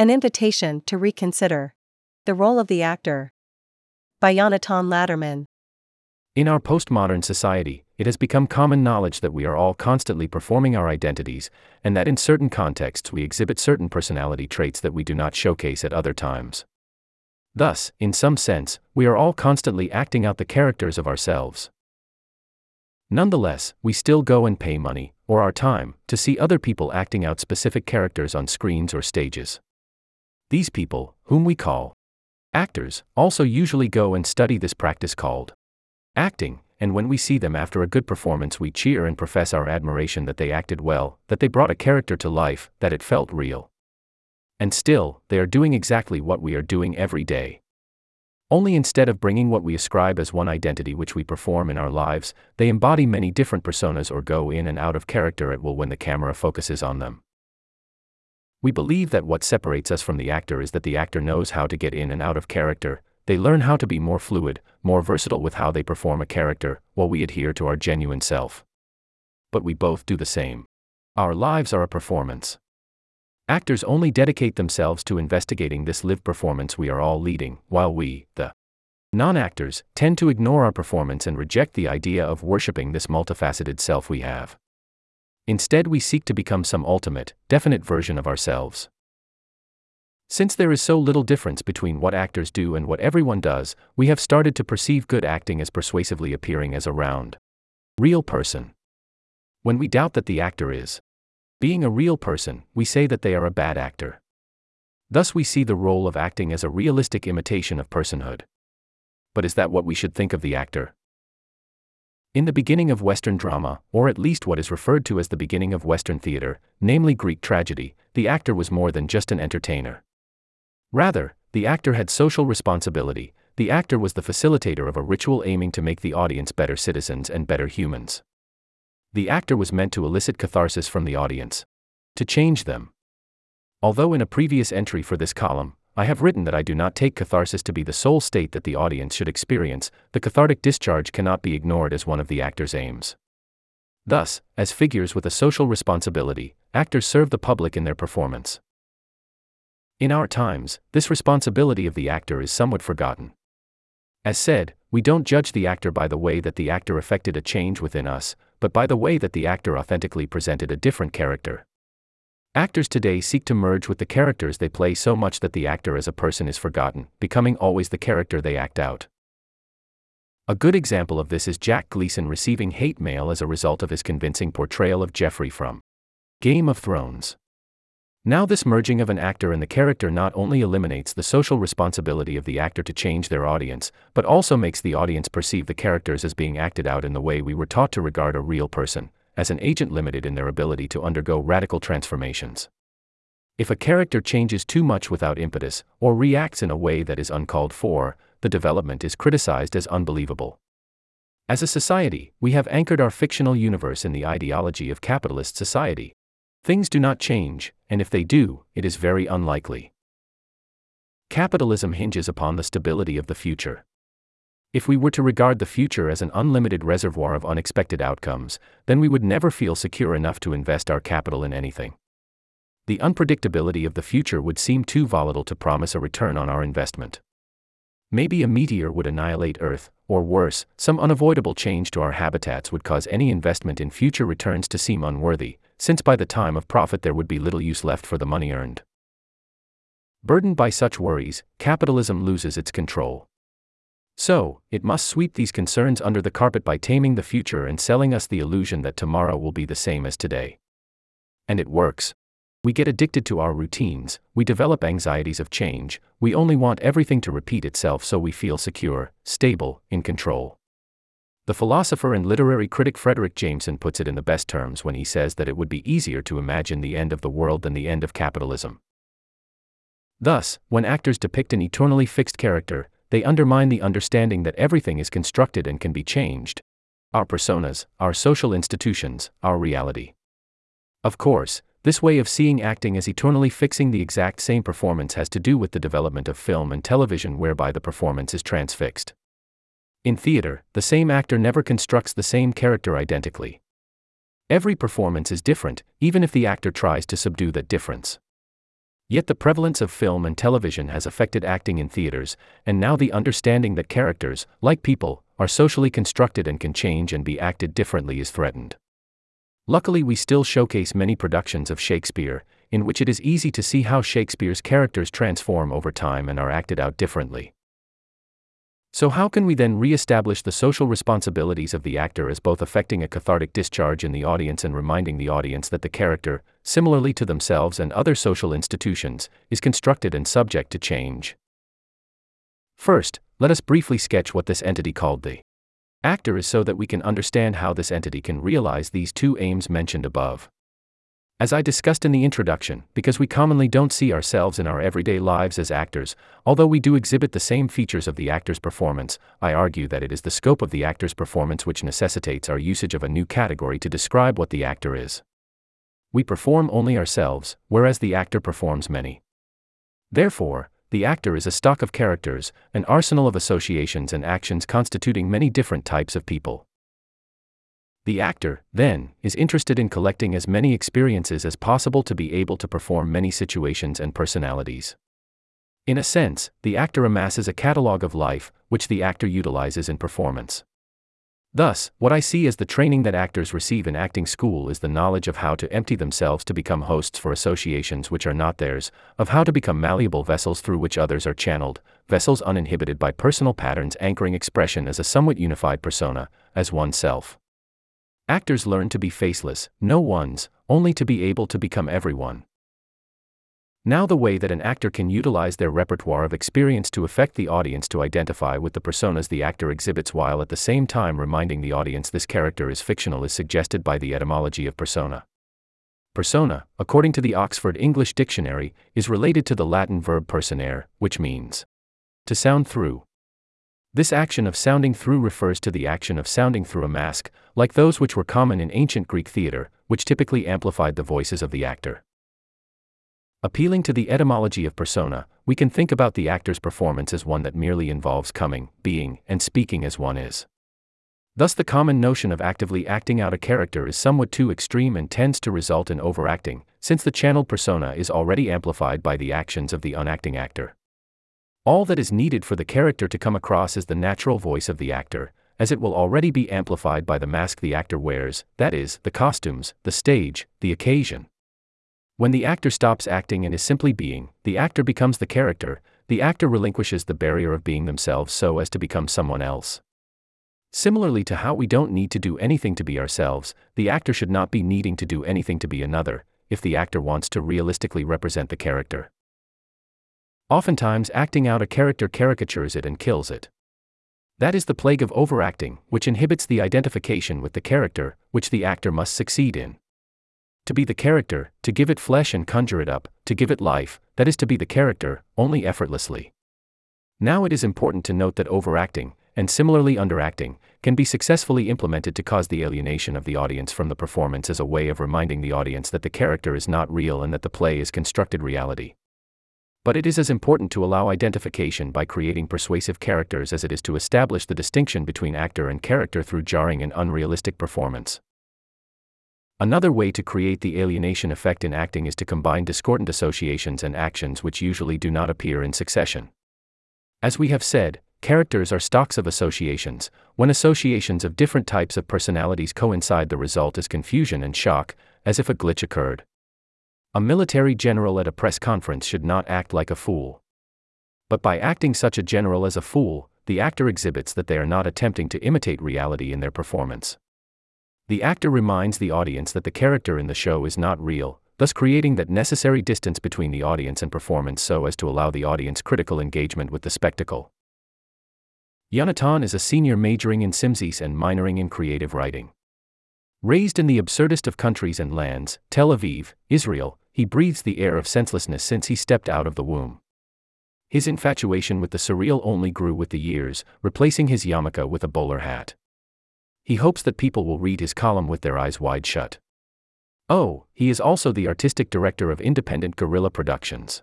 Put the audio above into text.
An invitation to reconsider. The role of the actor. By Yonatan Latterman. In our postmodern society, it has become common knowledge that we are all constantly performing our identities, and that in certain contexts we exhibit certain personality traits that we do not showcase at other times. Thus, in some sense, we are all constantly acting out the characters of ourselves. Nonetheless, we still go and pay money, or our time, to see other people acting out specific characters on screens or stages. These people, whom we call actors, also usually go and study this practice called acting, and when we see them after a good performance, we cheer and profess our admiration that they acted well, that they brought a character to life, that it felt real. And still, they are doing exactly what we are doing every day. Only instead of bringing what we ascribe as one identity which we perform in our lives, they embody many different personas or go in and out of character at will when the camera focuses on them. We believe that what separates us from the actor is that the actor knows how to get in and out of character, they learn how to be more fluid, more versatile with how they perform a character, while we adhere to our genuine self. But we both do the same. Our lives are a performance. Actors only dedicate themselves to investigating this live performance we are all leading, while we, the non actors, tend to ignore our performance and reject the idea of worshipping this multifaceted self we have. Instead, we seek to become some ultimate, definite version of ourselves. Since there is so little difference between what actors do and what everyone does, we have started to perceive good acting as persuasively appearing as a round, real person. When we doubt that the actor is being a real person, we say that they are a bad actor. Thus, we see the role of acting as a realistic imitation of personhood. But is that what we should think of the actor? In the beginning of Western drama, or at least what is referred to as the beginning of Western theater, namely Greek tragedy, the actor was more than just an entertainer. Rather, the actor had social responsibility, the actor was the facilitator of a ritual aiming to make the audience better citizens and better humans. The actor was meant to elicit catharsis from the audience, to change them. Although in a previous entry for this column, I have written that I do not take catharsis to be the sole state that the audience should experience, the cathartic discharge cannot be ignored as one of the actor's aims. Thus, as figures with a social responsibility, actors serve the public in their performance. In our times, this responsibility of the actor is somewhat forgotten. As said, we don't judge the actor by the way that the actor effected a change within us, but by the way that the actor authentically presented a different character. Actors today seek to merge with the characters they play so much that the actor as a person is forgotten, becoming always the character they act out. A good example of this is Jack Gleeson receiving hate mail as a result of his convincing portrayal of Joffrey from Game of Thrones. Now, this merging of an actor and the character not only eliminates the social responsibility of the actor to change their audience, but also makes the audience perceive the characters as being acted out in the way we were taught to regard a real person, as an agent limited in their ability to undergo radical transformations. If a character changes too much without impetus, or reacts in a way that is uncalled for, the development is criticized as unbelievable. As a society, we have anchored our fictional universe in the ideology of capitalist society. Things do not change, and if they do, it is very unlikely. Capitalism hinges upon the stability of the future. If we were to regard the future as an unlimited reservoir of unexpected outcomes, then we would never feel secure enough to invest our capital in anything. The unpredictability of the future would seem too volatile to promise a return on our investment. Maybe a meteor would annihilate Earth, or worse, some unavoidable change to our habitats would cause any investment in future returns to seem unworthy, since by the time of profit there would be little use left for the money earned. Burdened by such worries, capitalism loses its control. So, it must sweep these concerns under the carpet by taming the future and selling us the illusion that tomorrow will be the same as today. And it works. We get addicted to our routines, we develop anxieties of change, we only want everything to repeat itself so we feel secure, stable, in control. The philosopher and literary critic Fredric Jameson puts it in the best terms when he says that it would be easier to imagine the end of the world than the end of capitalism. Thus, when actors depict an eternally fixed character, they undermine the understanding that everything is constructed and can be changed. Our personas, our social institutions, our reality. Of course, this way of seeing acting as eternally fixing the exact same performance has to do with the development of film and television whereby the performance is transfixed. In theater, the same actor never constructs the same character identically. Every performance is different, even if the actor tries to subdue that difference. Yet the prevalence of film and television has affected acting in theaters, and now the understanding that characters, like people, are socially constructed and can change and be acted differently is threatened. Luckily, we still showcase many productions of Shakespeare, in which it is easy to see how Shakespeare's characters transform over time and are acted out differently. So, how can we then re establish the social responsibilities of the actor as both affecting a cathartic discharge in the audience and reminding the audience that the character, similarly to themselves and other social institutions, is constructed and subject to change? First, let us briefly sketch what this entity called the actor is so that we can understand how this entity can realize these two aims mentioned above. As I discussed in the introduction, because we commonly don't see ourselves in our everyday lives as actors, although we do exhibit the same features of the actor's performance, I argue that it is the scope of the actor's performance which necessitates our usage of a new category to describe what the actor is. We perform only ourselves, whereas the actor performs many. Therefore, the actor is a stock of characters, an arsenal of associations and actions constituting many different types of people. The actor, then, is interested in collecting as many experiences as possible to be able to perform many situations and personalities. In a sense, the actor amasses a catalogue of life, which the actor utilizes in performance. Thus, what I see as the training that actors receive in acting school is the knowledge of how to empty themselves to become hosts for associations which are not theirs, of how to become malleable vessels through which others are channeled, vessels uninhibited by personal patterns anchoring expression as a somewhat unified persona, as oneself. Actors learn to be faceless, no ones, only to be able to become everyone. Now, the way that an actor can utilize their repertoire of experience to affect the audience to identify with the personas the actor exhibits while at the same time reminding the audience this character is fictional is suggested by the etymology of persona. Persona, according to the Oxford English Dictionary, is related to the Latin verb personare, which means to sound through. This action of sounding through refers to the action of sounding through a mask, like those which were common in ancient Greek theater, which typically amplified the voices of the actor. Appealing to the etymology of persona, we can think about the actor's performance as one that merely involves coming, being, and speaking as one is. Thus, the common notion of actively acting out a character is somewhat too extreme and tends to result in overacting, since the channeled persona is already amplified by the actions of the unacting actor. All that is needed for the character to come across is the natural voice of the actor, as it will already be amplified by the mask the actor wears, that is, the costumes, the stage, the occasion. When the actor stops acting and is simply being, the actor becomes the character, the actor relinquishes the barrier of being themselves so as to become someone else. Similarly to how we don't need to do anything to be ourselves, the actor should not be needing to do anything to be another, if the actor wants to realistically represent the character. Oftentimes, acting out a character caricatures it and kills it. That is the plague of overacting, which inhibits the identification with the character, which the actor must succeed in. To be the character, to give it flesh and conjure it up, to give it life, that is to be the character, only effortlessly. Now it is important to note that overacting, and similarly underacting, can be successfully implemented to cause the alienation of the audience from the performance as a way of reminding the audience that the character is not real and that the play is constructed reality. But it is as important to allow identification by creating persuasive characters as it is to establish the distinction between actor and character through jarring and unrealistic performance. Another way to create the alienation effect in acting is to combine discordant associations and actions which usually do not appear in succession. As we have said, characters are stocks of associations. When associations of different types of personalities coincide, the result is confusion and shock, as if a glitch occurred. A military general at a press conference should not act like a fool. But by acting such a general as a fool, the actor exhibits that they are not attempting to imitate reality in their performance. The actor reminds the audience that the character in the show is not real, thus creating that necessary distance between the audience and performance so as to allow the audience critical engagement with the spectacle. Yonatan is a senior majoring in SymSys and minoring in creative writing. Raised in the absurdest of countries and lands, Tel Aviv, Israel, he breathes the air of senselessness since he stepped out of the womb. His infatuation with the surreal only grew with the years, replacing his yarmulke with a bowler hat. He hopes that people will read his column with their eyes wide shut. Oh, he is also the artistic director of independent guerrilla productions.